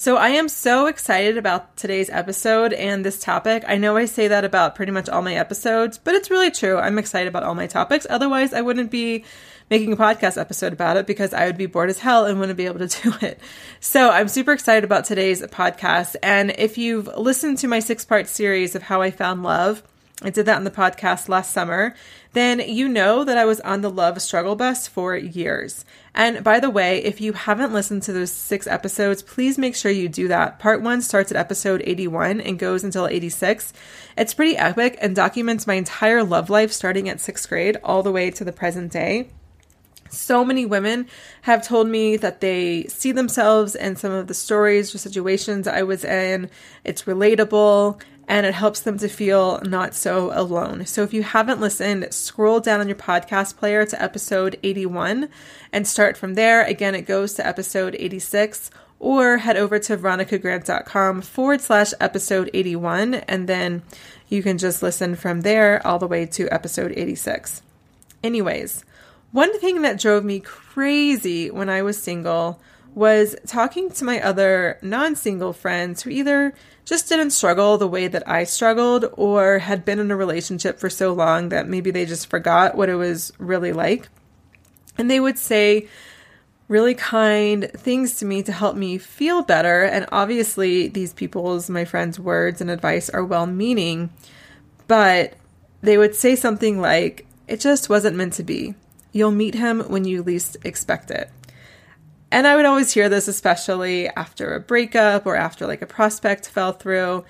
So, I am so excited about today's episode and this topic. I know I say that about pretty much all my episodes, but it's really true. I'm excited about all my topics. Otherwise, I wouldn't be making a podcast episode about it because I would be bored as hell and wouldn't be able to do it. So, I'm super excited about today's podcast. And if you've listened to my six part series of how I found love, I did that on the podcast last summer, then you know that I was on the love struggle bus for years. And by the way, if you haven't listened to those six episodes, please make sure you do that. Part one starts at episode 81 and goes until 86. It's pretty epic and documents my entire love life starting at sixth grade all the way to the present day. So many women have told me that they see themselves in some of the stories or situations I was in. It's relatable and it helps them to feel not so alone. So if you haven't listened, scroll down on your podcast player to episode 81 and start from there. Again, it goes to episode 86 or head over to veronicagrant.com forward slash episode 81 and then you can just listen from there all the way to episode 86. Anyways, one thing that drove me crazy when I was single was talking to my other non single friends who either just didn't struggle the way that I struggled or had been in a relationship for so long that maybe they just forgot what it was really like. And they would say really kind things to me to help me feel better. And obviously, these people's, my friends' words and advice are well meaning, but they would say something like, It just wasn't meant to be. You'll meet him when you least expect it. And I would always hear this, especially after a breakup or after like a prospect fell through.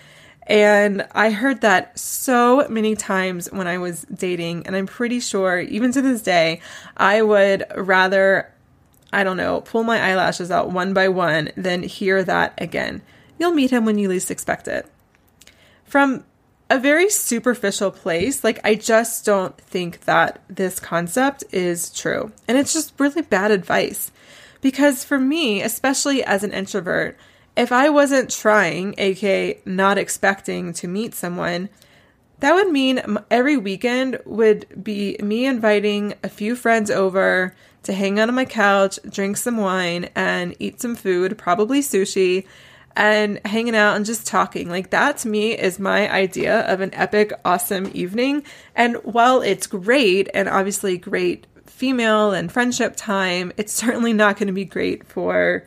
And I heard that so many times when I was dating. And I'm pretty sure, even to this day, I would rather, I don't know, pull my eyelashes out one by one than hear that again. You'll meet him when you least expect it. From a very superficial place, like I just don't think that this concept is true. And it's just really bad advice. Because for me, especially as an introvert, if I wasn't trying, aka not expecting to meet someone, that would mean every weekend would be me inviting a few friends over to hang out on my couch, drink some wine, and eat some food, probably sushi, and hanging out and just talking. Like that to me is my idea of an epic, awesome evening. And while it's great and obviously great female and friendship time, it's certainly not going to be great for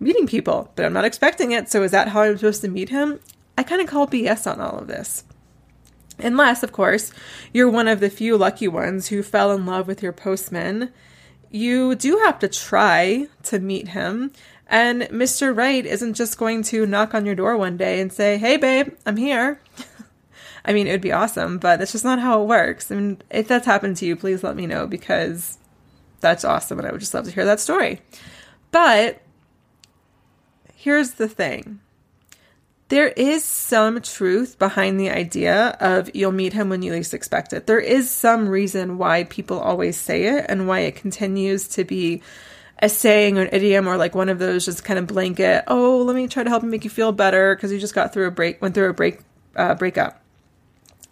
meeting people, but I'm not expecting it. So is that how I'm supposed to meet him? I kind of call BS on all of this. Unless, of course, you're one of the few lucky ones who fell in love with your postman. you do have to try to meet him. And Mr. Right isn't just going to knock on your door one day and say, Hey, babe, I'm here. I mean, it would be awesome, but that's just not how it works. I mean, if that's happened to you, please let me know because that's awesome and I would just love to hear that story. But here's the thing there is some truth behind the idea of you'll meet him when you least expect it. There is some reason why people always say it and why it continues to be a saying or an idiom or like one of those just kind of blanket, oh, let me try to help you make you feel better because you just got through a break, went through a break, uh, breakup.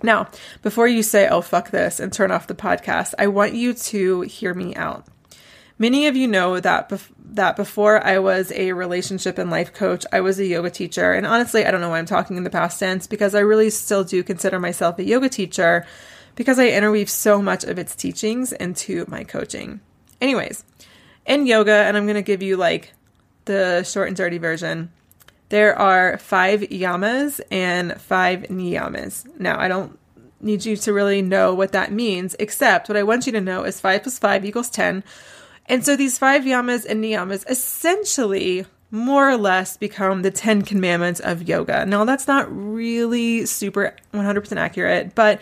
Now, before you say, oh, fuck this and turn off the podcast, I want you to hear me out. Many of you know that bef- that before I was a relationship and life coach, I was a yoga teacher. And honestly, I don't know why I'm talking in the past tense because I really still do consider myself a yoga teacher because I interweave so much of its teachings into my coaching. Anyways, in yoga, and I'm going to give you like the short and dirty version. There are five yamas and five niyamas. Now, I don't need you to really know what that means, except what I want you to know is 5 plus 5 equals 10, and so these five yamas and niyamas essentially more or less become the 10 commandments of yoga. Now, that's not really super 100% accurate, but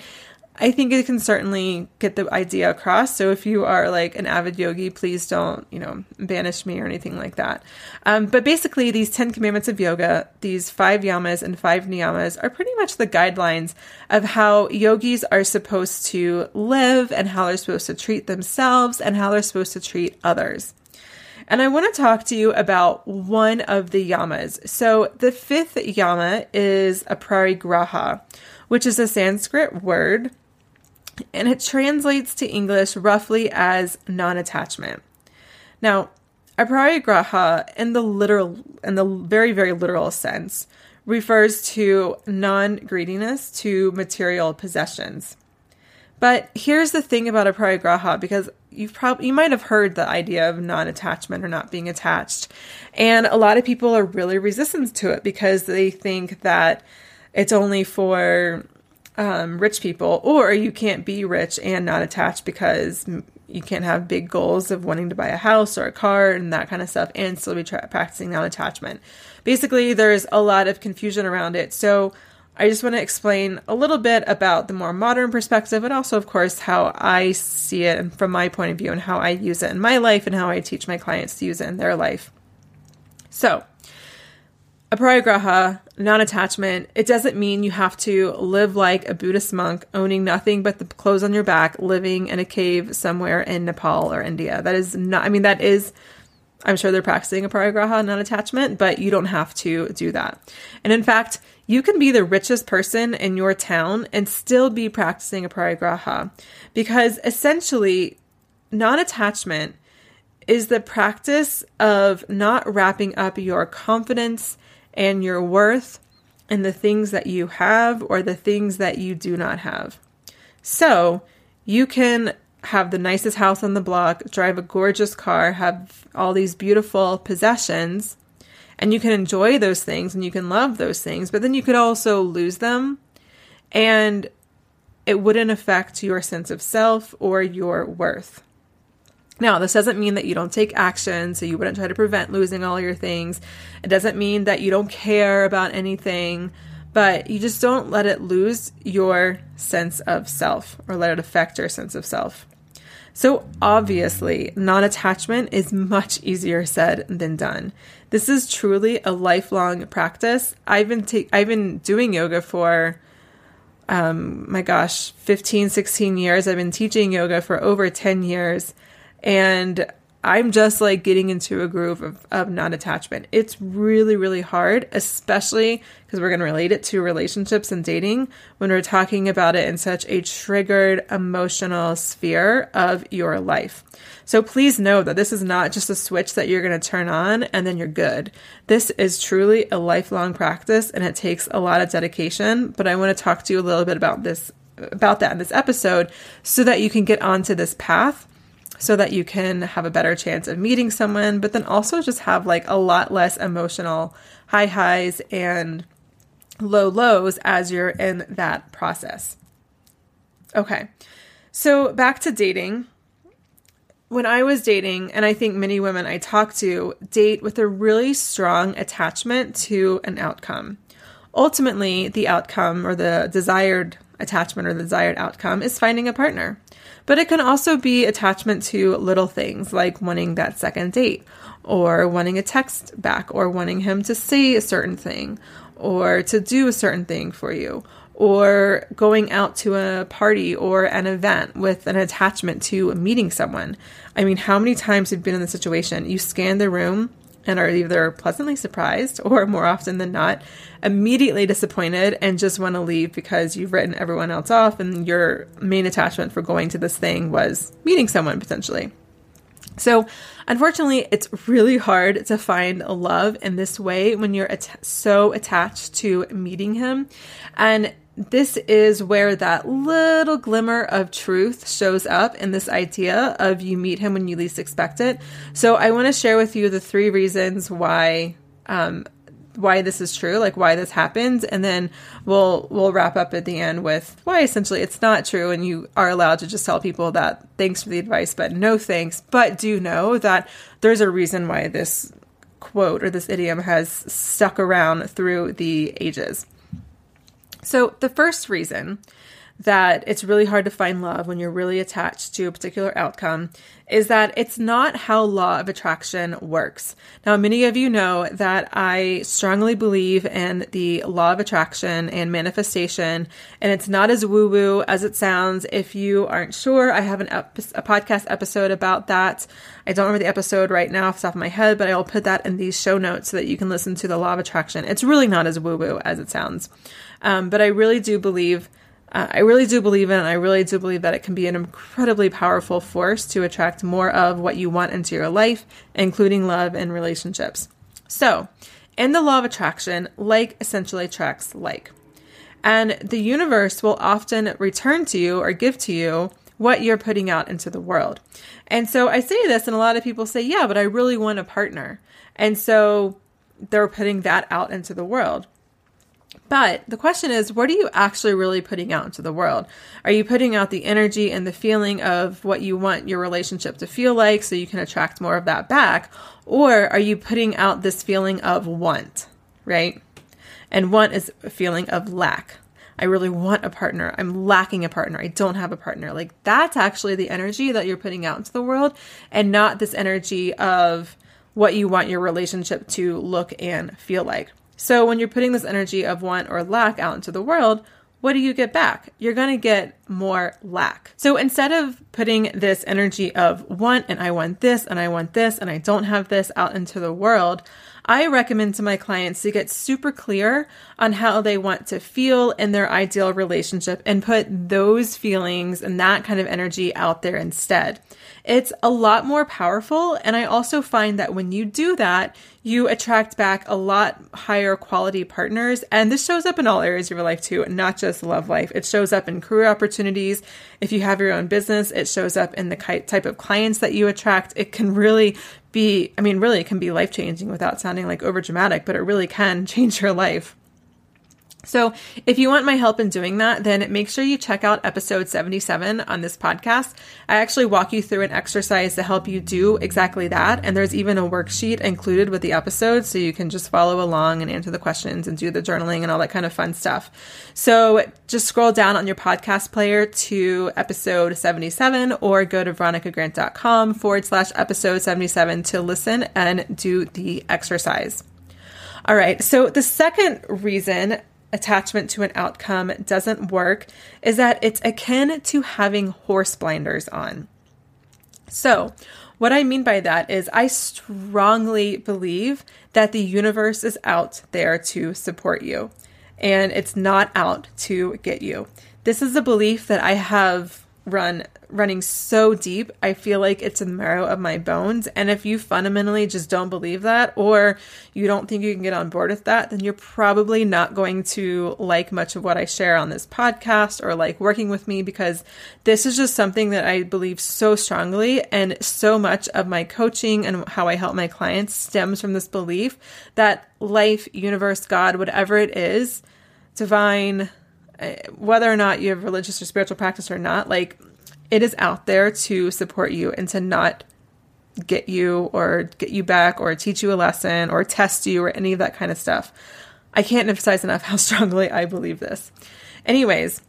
I think it can certainly get the idea across. So if you are like an avid yogi, please don't, you know, banish me or anything like that. Um, but basically, these 10 commandments of yoga, these five yamas and five niyamas, are pretty much the guidelines of how yogis are supposed to live and how they're supposed to treat themselves and how they're supposed to treat others. And I want to talk to you about one of the yamas. So the fifth yama is a aparigraha, which is a Sanskrit word and it translates to English roughly as non-attachment. Now, aparigraha in the literal in the very very literal sense refers to non-greediness to material possessions. But here's the thing about aparigraha because you've probably you might have heard the idea of non-attachment or not being attached. And a lot of people are really resistant to it because they think that it's only for um, rich people, or you can't be rich and not attached because you can't have big goals of wanting to buy a house or a car and that kind of stuff and still be tra- practicing non attachment. Basically, there's a lot of confusion around it. So, I just want to explain a little bit about the more modern perspective, and also, of course, how I see it from my point of view and how I use it in my life and how I teach my clients to use it in their life. So, aparigraha, non attachment, it doesn't mean you have to live like a Buddhist monk, owning nothing but the clothes on your back, living in a cave somewhere in Nepal or India. That is not, I mean, that is, I'm sure they're practicing a aparigraha, non attachment, but you don't have to do that. And in fact, you can be the richest person in your town and still be practicing a aparigraha because essentially, non attachment is the practice of not wrapping up your confidence and your worth and the things that you have or the things that you do not have. So you can have the nicest house on the block, drive a gorgeous car, have all these beautiful possessions, and you can enjoy those things and you can love those things, but then you could also lose them and it wouldn't affect your sense of self or your worth. Now, this doesn't mean that you don't take action, so you wouldn't try to prevent losing all your things. It doesn't mean that you don't care about anything, but you just don't let it lose your sense of self or let it affect your sense of self. So, obviously, non attachment is much easier said than done. This is truly a lifelong practice. I've been, ta- I've been doing yoga for, um, my gosh, 15, 16 years. I've been teaching yoga for over 10 years. And I'm just like getting into a groove of, of non attachment. It's really, really hard, especially because we're going to relate it to relationships and dating when we're talking about it in such a triggered emotional sphere of your life. So please know that this is not just a switch that you're going to turn on and then you're good. This is truly a lifelong practice and it takes a lot of dedication. But I want to talk to you a little bit about this, about that in this episode so that you can get onto this path so that you can have a better chance of meeting someone, but then also just have like a lot less emotional high highs and low lows as you're in that process. Okay, so back to dating. when I was dating, and I think many women I talk to date with a really strong attachment to an outcome. Ultimately, the outcome or the desired attachment or the desired outcome is finding a partner. But it can also be attachment to little things like wanting that second date, or wanting a text back, or wanting him to say a certain thing, or to do a certain thing for you, or going out to a party or an event with an attachment to meeting someone. I mean, how many times have you been in the situation? You scan the room and are either pleasantly surprised or more often than not, immediately disappointed and just want to leave because you've written everyone else off and your main attachment for going to this thing was meeting someone potentially. So, unfortunately, it's really hard to find love in this way when you're at- so attached to meeting him. And this is where that little glimmer of truth shows up in this idea of you meet him when you least expect it. So I want to share with you the three reasons why um, why this is true, like why this happens, and then we'll we'll wrap up at the end with why essentially it's not true, and you are allowed to just tell people that thanks for the advice, but no thanks. But do know that there's a reason why this quote or this idiom has stuck around through the ages. So, the first reason that it's really hard to find love when you're really attached to a particular outcome is that it's not how law of attraction works. Now, many of you know that I strongly believe in the law of attraction and manifestation, and it's not as woo woo as it sounds. If you aren't sure, I have an ep- a podcast episode about that. I don't remember the episode right now off the top of my head, but I'll put that in these show notes so that you can listen to the law of attraction. It's really not as woo woo as it sounds. Um, but I really do believe uh, I really do believe in. I really do believe that it can be an incredibly powerful force to attract more of what you want into your life, including love and relationships. So, in the law of attraction, like essentially attracts like. And the universe will often return to you or give to you what you're putting out into the world. And so I say this, and a lot of people say, yeah, but I really want a partner. And so they're putting that out into the world. But the question is, what are you actually really putting out into the world? Are you putting out the energy and the feeling of what you want your relationship to feel like so you can attract more of that back? Or are you putting out this feeling of want, right? And want is a feeling of lack. I really want a partner. I'm lacking a partner. I don't have a partner. Like that's actually the energy that you're putting out into the world and not this energy of what you want your relationship to look and feel like. So when you're putting this energy of want or lack out into the world, what do you get back? You're going to get more lack. So instead of putting this energy of want and I want this and I want this and I don't have this out into the world, I recommend to my clients to get super clear on how they want to feel in their ideal relationship and put those feelings and that kind of energy out there instead. It's a lot more powerful. And I also find that when you do that, you attract back a lot higher quality partners. And this shows up in all areas of your life too, not just love life. It shows up in career opportunities. If you have your own business, it shows up in the type of clients that you attract. It can really be, I mean, really, it can be life changing without sounding like over dramatic, but it really can change your life. So, if you want my help in doing that, then make sure you check out episode 77 on this podcast. I actually walk you through an exercise to help you do exactly that. And there's even a worksheet included with the episode, so you can just follow along and answer the questions and do the journaling and all that kind of fun stuff. So, just scroll down on your podcast player to episode 77 or go to veronicagrant.com forward slash episode 77 to listen and do the exercise. All right, so the second reason attachment to an outcome doesn't work is that it's akin to having horse blinders on. So, what I mean by that is, I strongly believe that the universe is out there to support you and it's not out to get you. This is a belief that I have run running so deep, I feel like it's in the marrow of my bones. And if you fundamentally just don't believe that, or you don't think you can get on board with that, then you're probably not going to like much of what I share on this podcast or like working with me because this is just something that I believe so strongly. And so much of my coaching and how I help my clients stems from this belief that life, universe, God, whatever it is, divine, whether or not you have religious or spiritual practice or not, like it is out there to support you and to not get you or get you back or teach you a lesson or test you or any of that kind of stuff. I can't emphasize enough how strongly I believe this. Anyways,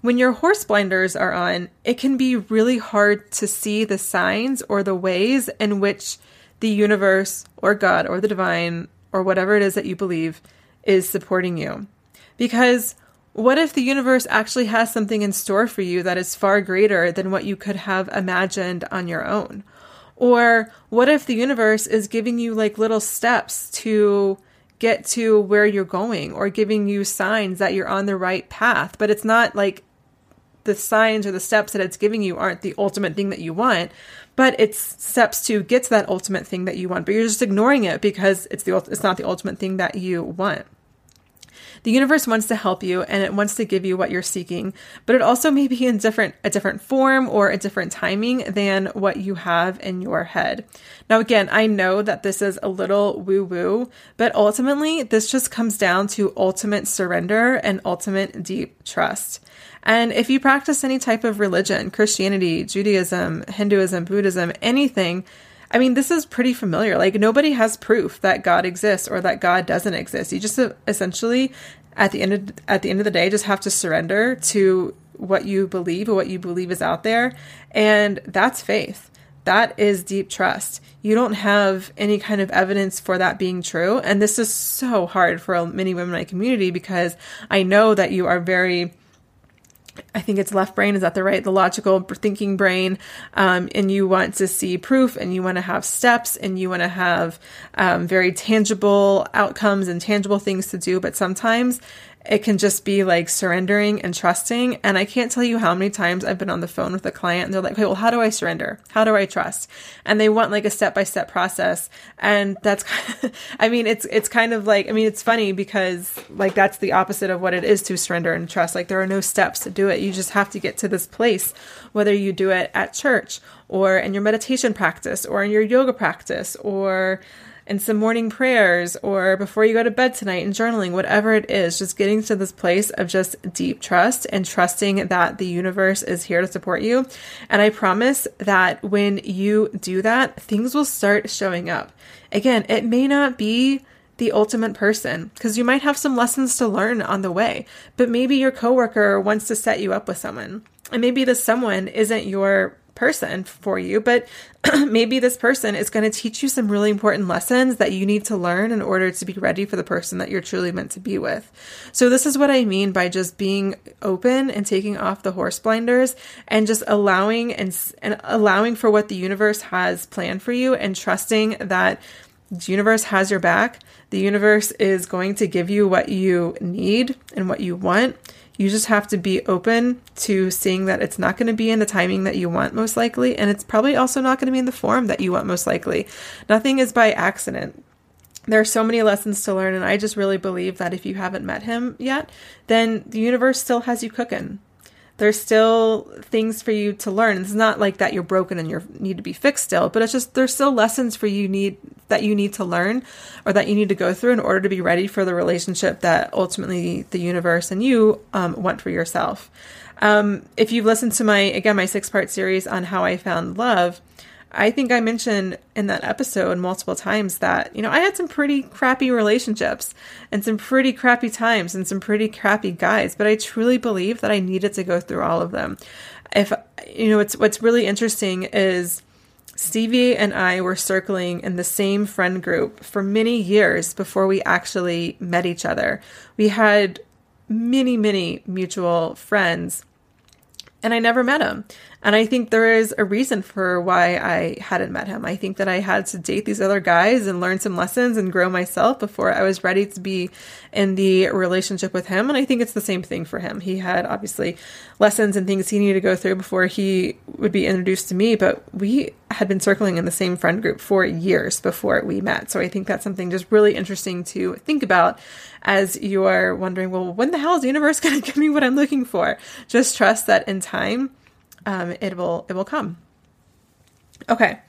when your horse blinders are on, it can be really hard to see the signs or the ways in which the universe or God or the divine or whatever it is that you believe is supporting you. Because what if the universe actually has something in store for you that is far greater than what you could have imagined on your own? Or what if the universe is giving you like little steps to get to where you're going or giving you signs that you're on the right path, but it's not like the signs or the steps that it's giving you aren't the ultimate thing that you want, but it's steps to get to that ultimate thing that you want, but you're just ignoring it because it's the it's not the ultimate thing that you want. The universe wants to help you and it wants to give you what you're seeking, but it also may be in different a different form or a different timing than what you have in your head. Now again, I know that this is a little woo-woo, but ultimately this just comes down to ultimate surrender and ultimate deep trust. And if you practice any type of religion, Christianity, Judaism, Hinduism, Buddhism, anything, I mean, this is pretty familiar. Like, nobody has proof that God exists or that God doesn't exist. You just uh, essentially, at the end of, at the end of the day, just have to surrender to what you believe or what you believe is out there, and that's faith. That is deep trust. You don't have any kind of evidence for that being true, and this is so hard for many women in my community because I know that you are very I think it's left brain. Is that the right? The logical thinking brain. Um, and you want to see proof and you want to have steps and you want to have um, very tangible outcomes and tangible things to do. But sometimes it can just be like surrendering and trusting. And I can't tell you how many times I've been on the phone with a client and they're like, okay, well, how do I surrender? How do I trust? And they want like a step by step process. And that's, kind of, I mean, it's, it's kind of like, I mean, it's funny because like that's the opposite of what it is to surrender and trust. Like there are no steps to do it. You just have to get to this place, whether you do it at church or in your meditation practice or in your yoga practice or, and some morning prayers or before you go to bed tonight and journaling, whatever it is, just getting to this place of just deep trust and trusting that the universe is here to support you. And I promise that when you do that, things will start showing up. Again, it may not be the ultimate person because you might have some lessons to learn on the way, but maybe your coworker wants to set you up with someone. And maybe this someone isn't your person for you, but maybe this person is going to teach you some really important lessons that you need to learn in order to be ready for the person that you're truly meant to be with. So, this is what I mean by just being open and taking off the horse blinders and just allowing and, and allowing for what the universe has planned for you and trusting that the universe has your back. The universe is going to give you what you need and what you want you just have to be open to seeing that it's not going to be in the timing that you want, most likely, and it's probably also not going to be in the form that you want, most likely. Nothing is by accident. There are so many lessons to learn, and I just really believe that if you haven't met him yet, then the universe still has you cooking there's still things for you to learn. It's not like that you're broken and you need to be fixed still, but it's just there's still lessons for you need that you need to learn or that you need to go through in order to be ready for the relationship that ultimately the universe and you um, want for yourself. Um, if you've listened to my again my six part series on how I found love, I think I mentioned in that episode multiple times that, you know, I had some pretty crappy relationships and some pretty crappy times and some pretty crappy guys, but I truly believe that I needed to go through all of them. If, you know, it's what's really interesting is Stevie and I were circling in the same friend group for many years before we actually met each other. We had many, many mutual friends and I never met him. And I think there is a reason for why I hadn't met him. I think that I had to date these other guys and learn some lessons and grow myself before I was ready to be in the relationship with him. And I think it's the same thing for him. He had obviously lessons and things he needed to go through before he would be introduced to me, but we had been circling in the same friend group for years before we met. So I think that's something just really interesting to think about as you are wondering, well, when the hell is the universe going to give me what I'm looking for? Just trust that in time um, it will it will come. Okay.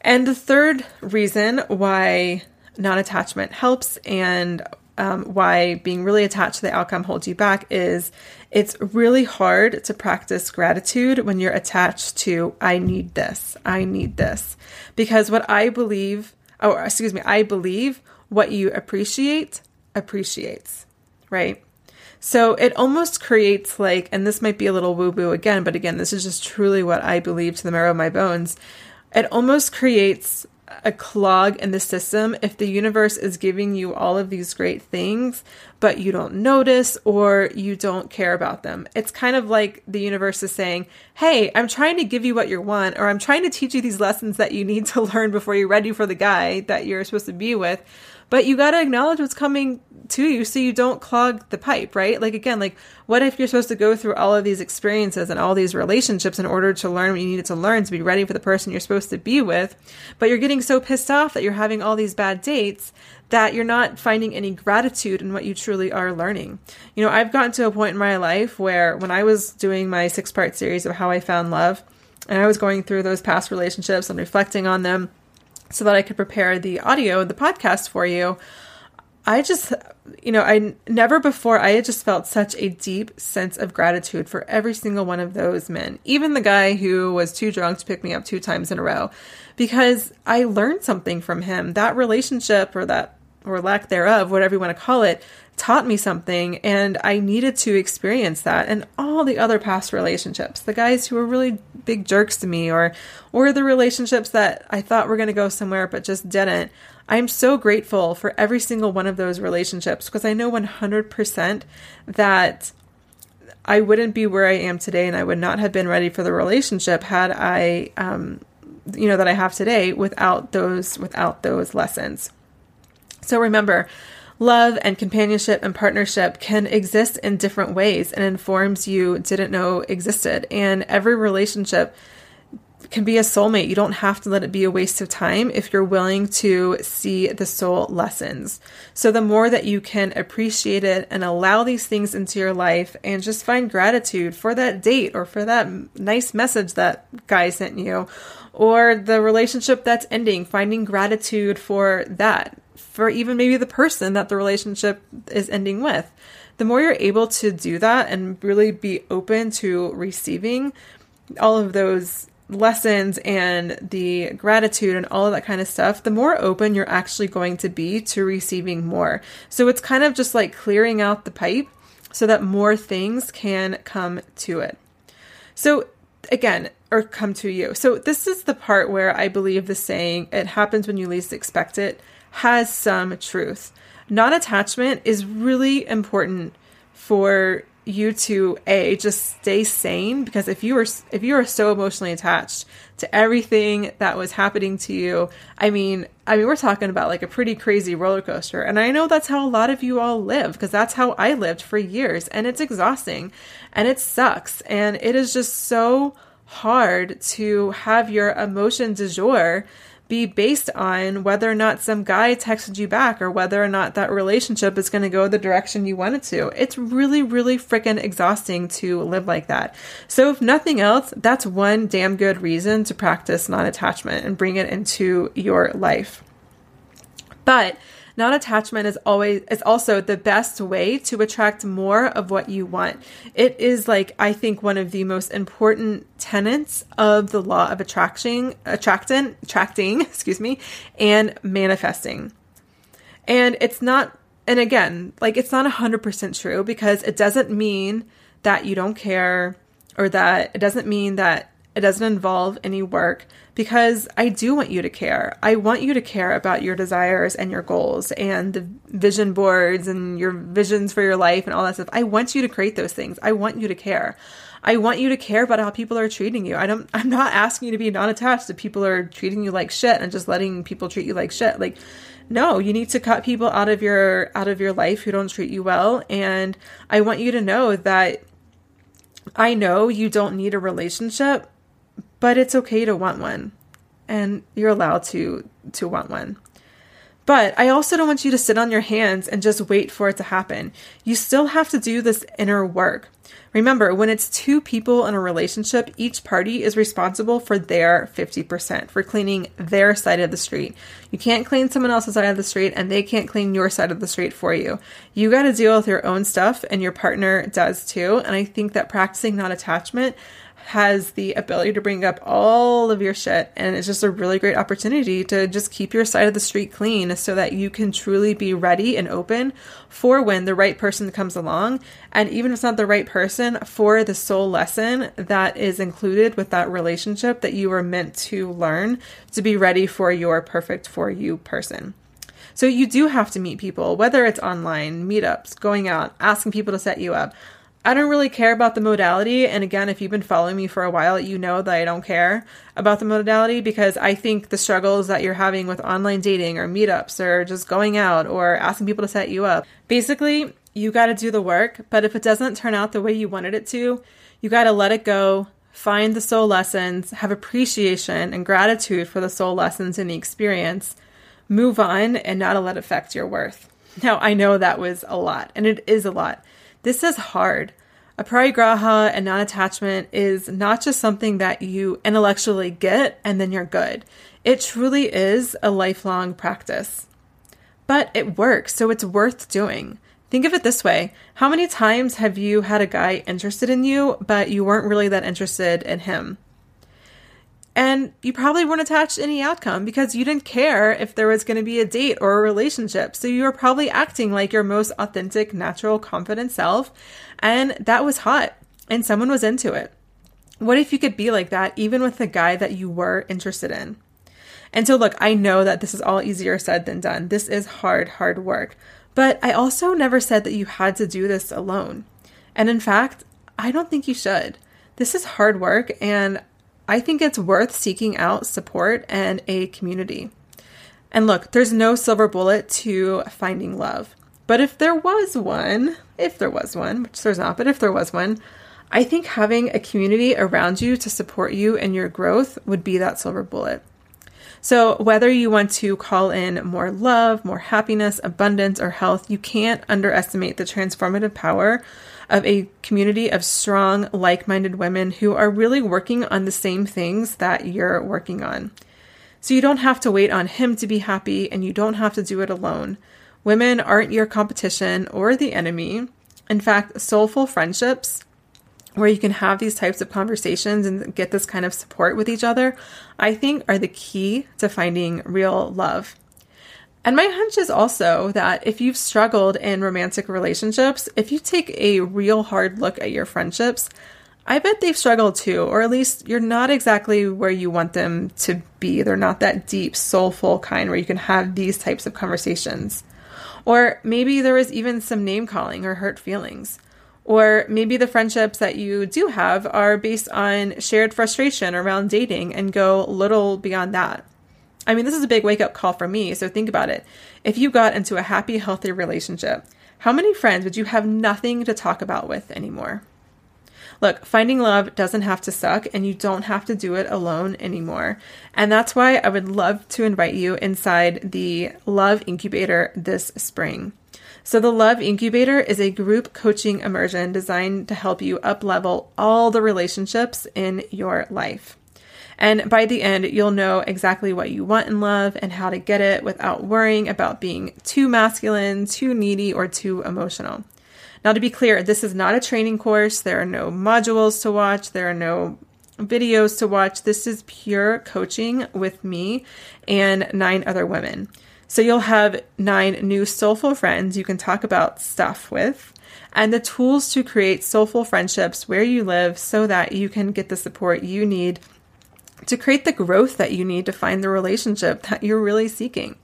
And the third reason why non attachment helps and um, why being really attached to the outcome holds you back is it's really hard to practice gratitude when you're attached to, I need this, I need this. Because what I believe, or excuse me, I believe what you appreciate appreciates, right? So it almost creates like, and this might be a little woo woo again, but again, this is just truly what I believe to the marrow of my bones. It almost creates a clog in the system if the universe is giving you all of these great things, but you don't notice or you don't care about them. It's kind of like the universe is saying, Hey, I'm trying to give you what you want, or I'm trying to teach you these lessons that you need to learn before you're ready for the guy that you're supposed to be with. But you got to acknowledge what's coming to you so you don't clog the pipe, right? Like, again, like, what if you're supposed to go through all of these experiences and all these relationships in order to learn what you needed to learn to be ready for the person you're supposed to be with? But you're getting so pissed off that you're having all these bad dates that you're not finding any gratitude in what you truly are learning. You know, I've gotten to a point in my life where when I was doing my six part series of how I found love, and I was going through those past relationships and reflecting on them so that I could prepare the audio, and the podcast for you. I just, you know, I never before, I had just felt such a deep sense of gratitude for every single one of those men, even the guy who was too drunk to pick me up two times in a row, because I learned something from him. That relationship or that, or lack thereof, whatever you want to call it, taught me something and I needed to experience that. And all the other past relationships the guys who were really big jerks to me or or the relationships that I thought were going to go somewhere but just didn't I'm so grateful for every single one of those relationships because I know 100% that I wouldn't be where I am today and I would not have been ready for the relationship had I um you know that I have today without those without those lessons. So remember love and companionship and partnership can exist in different ways and informs you didn't know existed. And every relationship can be a soulmate. You don't have to let it be a waste of time if you're willing to see the soul lessons. So, the more that you can appreciate it and allow these things into your life and just find gratitude for that date or for that nice message that guy sent you or the relationship that's ending, finding gratitude for that for even maybe the person that the relationship is ending with. The more you're able to do that and really be open to receiving all of those lessons and the gratitude and all of that kind of stuff, the more open you're actually going to be to receiving more. So it's kind of just like clearing out the pipe so that more things can come to it. So again, or come to you. So this is the part where I believe the saying, it happens when you least expect it, has some truth. Non attachment is really important for you to a just stay sane because if you were if you are so emotionally attached to everything that was happening to you i mean i mean we're talking about like a pretty crazy roller coaster. And i know that's how a lot of you all live because that's how i lived for years. And it's exhausting and it sucks. And it is just so hard to have your emotion du jour be based on whether or not some guy texted you back or whether or not that relationship is going to go the direction you want it to. It's really, really freaking exhausting to live like that. So, if nothing else, that's one damn good reason to practice non attachment and bring it into your life. But Non attachment is always is also the best way to attract more of what you want. It is like I think one of the most important tenets of the law of attraction, attracting, attracting, excuse me, and manifesting. And it's not and again, like it's not 100% true because it doesn't mean that you don't care or that it doesn't mean that it doesn't involve any work because I do want you to care. I want you to care about your desires and your goals and the vision boards and your visions for your life and all that stuff. I want you to create those things. I want you to care. I want you to care about how people are treating you. I don't I'm not asking you to be non-attached to people are treating you like shit and just letting people treat you like shit. Like no, you need to cut people out of your out of your life who don't treat you well and I want you to know that I know you don't need a relationship but it's okay to want one and you're allowed to to want one. But I also don't want you to sit on your hands and just wait for it to happen. You still have to do this inner work. Remember, when it's two people in a relationship, each party is responsible for their 50%, for cleaning their side of the street. You can't clean someone else's side of the street, and they can't clean your side of the street for you. You got to deal with your own stuff, and your partner does too. And I think that practicing non attachment has the ability to bring up all of your shit and it's just a really great opportunity to just keep your side of the street clean so that you can truly be ready and open for when the right person comes along and even if it's not the right person for the soul lesson that is included with that relationship that you were meant to learn to be ready for your perfect for you person. So you do have to meet people, whether it's online, meetups, going out, asking people to set you up. I don't really care about the modality. And again, if you've been following me for a while, you know that I don't care about the modality because I think the struggles that you're having with online dating or meetups or just going out or asking people to set you up, basically, you got to do the work. But if it doesn't turn out the way you wanted it to, you got to let it go, find the soul lessons, have appreciation and gratitude for the soul lessons in the experience, move on, and not let it affect your worth. Now, I know that was a lot, and it is a lot. This is hard. A Aparigraha and non attachment is not just something that you intellectually get and then you're good. It truly is a lifelong practice. But it works, so it's worth doing. Think of it this way How many times have you had a guy interested in you, but you weren't really that interested in him? And you probably weren't attached to any outcome because you didn't care if there was going to be a date or a relationship. So you were probably acting like your most authentic, natural, confident self. And that was hot and someone was into it. What if you could be like that even with the guy that you were interested in? And so, look, I know that this is all easier said than done. This is hard, hard work. But I also never said that you had to do this alone. And in fact, I don't think you should. This is hard work, and I think it's worth seeking out support and a community. And look, there's no silver bullet to finding love. But if there was one, if there was one, which there's not, but if there was one, I think having a community around you to support you and your growth would be that silver bullet. So, whether you want to call in more love, more happiness, abundance, or health, you can't underestimate the transformative power of a community of strong, like minded women who are really working on the same things that you're working on. So you don't have to wait on him to be happy and you don't have to do it alone. Women aren't your competition or the enemy. In fact, soulful friendships where you can have these types of conversations and get this kind of support with each other, I think are the key to finding real love. And my hunch is also that if you've struggled in romantic relationships, if you take a real hard look at your friendships, I bet they've struggled too, or at least you're not exactly where you want them to be. They're not that deep, soulful kind where you can have these types of conversations. Or maybe there is even some name calling or hurt feelings. Or maybe the friendships that you do have are based on shared frustration around dating and go little beyond that. I mean, this is a big wake up call for me. So think about it. If you got into a happy, healthy relationship, how many friends would you have nothing to talk about with anymore? Look, finding love doesn't have to suck, and you don't have to do it alone anymore. And that's why I would love to invite you inside the Love Incubator this spring. So, the Love Incubator is a group coaching immersion designed to help you up level all the relationships in your life. And by the end, you'll know exactly what you want in love and how to get it without worrying about being too masculine, too needy, or too emotional. Now, to be clear, this is not a training course. There are no modules to watch, there are no videos to watch. This is pure coaching with me and nine other women. So you'll have nine new soulful friends you can talk about stuff with and the tools to create soulful friendships where you live so that you can get the support you need to create the growth that you need to find the relationship that you're really seeking.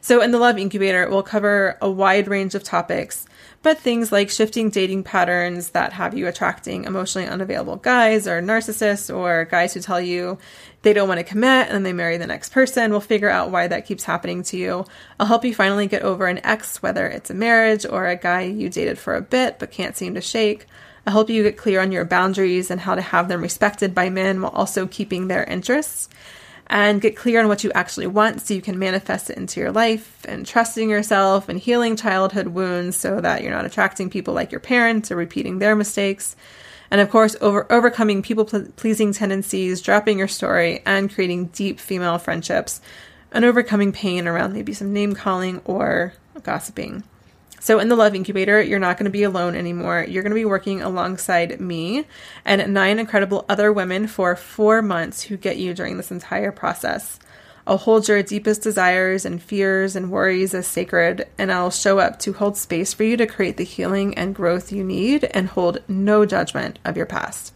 So, in the Love Incubator, we'll cover a wide range of topics, but things like shifting dating patterns that have you attracting emotionally unavailable guys or narcissists or guys who tell you they don't want to commit and then they marry the next person. We'll figure out why that keeps happening to you. I'll help you finally get over an ex, whether it's a marriage or a guy you dated for a bit but can't seem to shake. I'll help you get clear on your boundaries and how to have them respected by men while also keeping their interests. and get clear on what you actually want so you can manifest it into your life and trusting yourself and healing childhood wounds so that you're not attracting people like your parents or repeating their mistakes. And of course, over overcoming people pleasing tendencies, dropping your story, and creating deep female friendships, and overcoming pain around maybe some name calling or gossiping. So, in the Love Incubator, you're not going to be alone anymore. You're going to be working alongside me and nine incredible other women for four months who get you during this entire process. I'll hold your deepest desires and fears and worries as sacred, and I'll show up to hold space for you to create the healing and growth you need and hold no judgment of your past.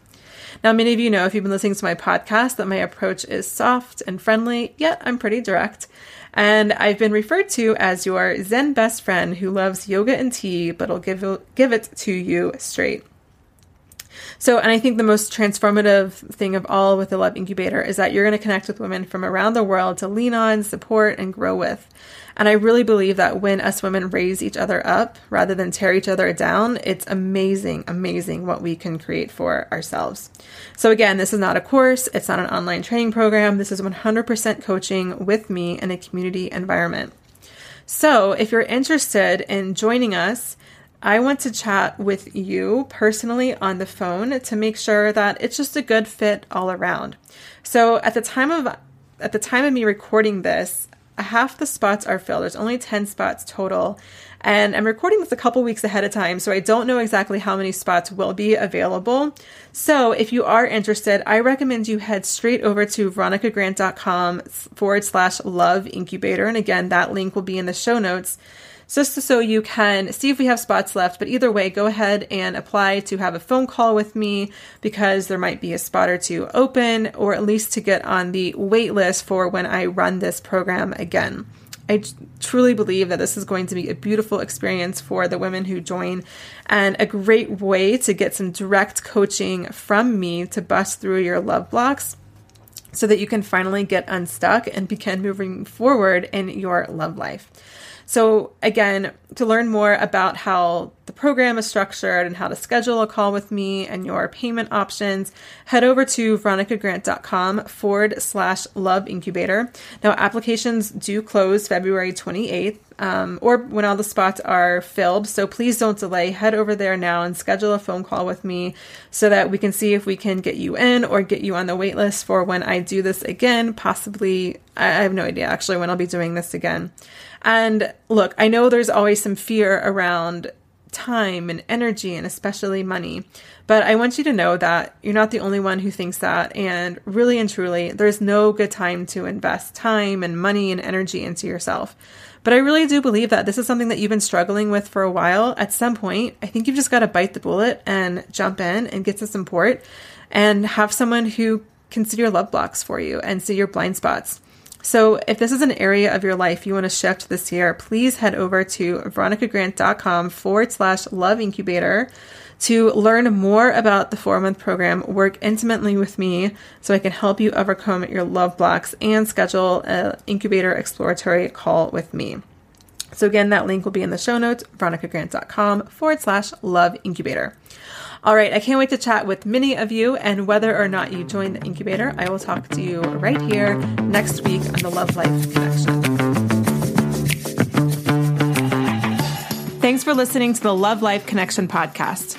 Now, many of you know if you've been listening to my podcast that my approach is soft and friendly, yet I'm pretty direct. And I've been referred to as your Zen best friend who loves yoga and tea, but will give, give it to you straight. So, and I think the most transformative thing of all with the Love Incubator is that you're going to connect with women from around the world to lean on, support, and grow with. And I really believe that when us women raise each other up rather than tear each other down, it's amazing, amazing what we can create for ourselves. So, again, this is not a course, it's not an online training program. This is 100% coaching with me in a community environment. So, if you're interested in joining us, I want to chat with you personally on the phone to make sure that it's just a good fit all around. So at the time of at the time of me recording this, half the spots are filled. There's only 10 spots total. And I'm recording this a couple weeks ahead of time, so I don't know exactly how many spots will be available. So if you are interested, I recommend you head straight over to veronicagrant.com forward slash love incubator. And again, that link will be in the show notes just so you can see if we have spots left. But either way, go ahead and apply to have a phone call with me because there might be a spot or two open, or at least to get on the wait list for when I run this program again. I truly believe that this is going to be a beautiful experience for the women who join and a great way to get some direct coaching from me to bust through your love blocks so that you can finally get unstuck and begin moving forward in your love life. So, again, to learn more about how the program is structured and how to schedule a call with me and your payment options, head over to veronicagrant.com forward slash love incubator. Now, applications do close February 28th um, or when all the spots are filled. So please don't delay. Head over there now and schedule a phone call with me so that we can see if we can get you in or get you on the wait list for when I do this again. Possibly, I have no idea actually when I'll be doing this again. And look, I know there's always some fear around time and energy and especially money. But I want you to know that you're not the only one who thinks that. And really and truly, there's no good time to invest time and money and energy into yourself. But I really do believe that this is something that you've been struggling with for a while. At some point, I think you've just got to bite the bullet and jump in and get some support and have someone who can see your love blocks for you and see your blind spots. So, if this is an area of your life you want to shift this year, please head over to veronicagrant.com forward slash love incubator to learn more about the four month program, work intimately with me so I can help you overcome your love blocks and schedule an incubator exploratory call with me. So, again, that link will be in the show notes, veronicagrant.com forward slash love incubator. All right, I can't wait to chat with many of you. And whether or not you join the incubator, I will talk to you right here next week on the Love Life Connection. Thanks for listening to the Love Life Connection podcast.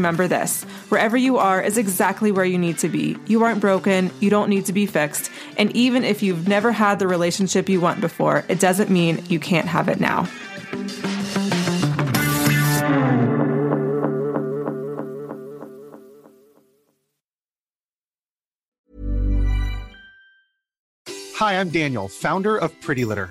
remember this wherever you are is exactly where you need to be. You aren't broken, you don't need to be fixed. And even if you've never had the relationship you want before, it doesn't mean you can't have it now. Hi, I'm Daniel, founder of Pretty Litter.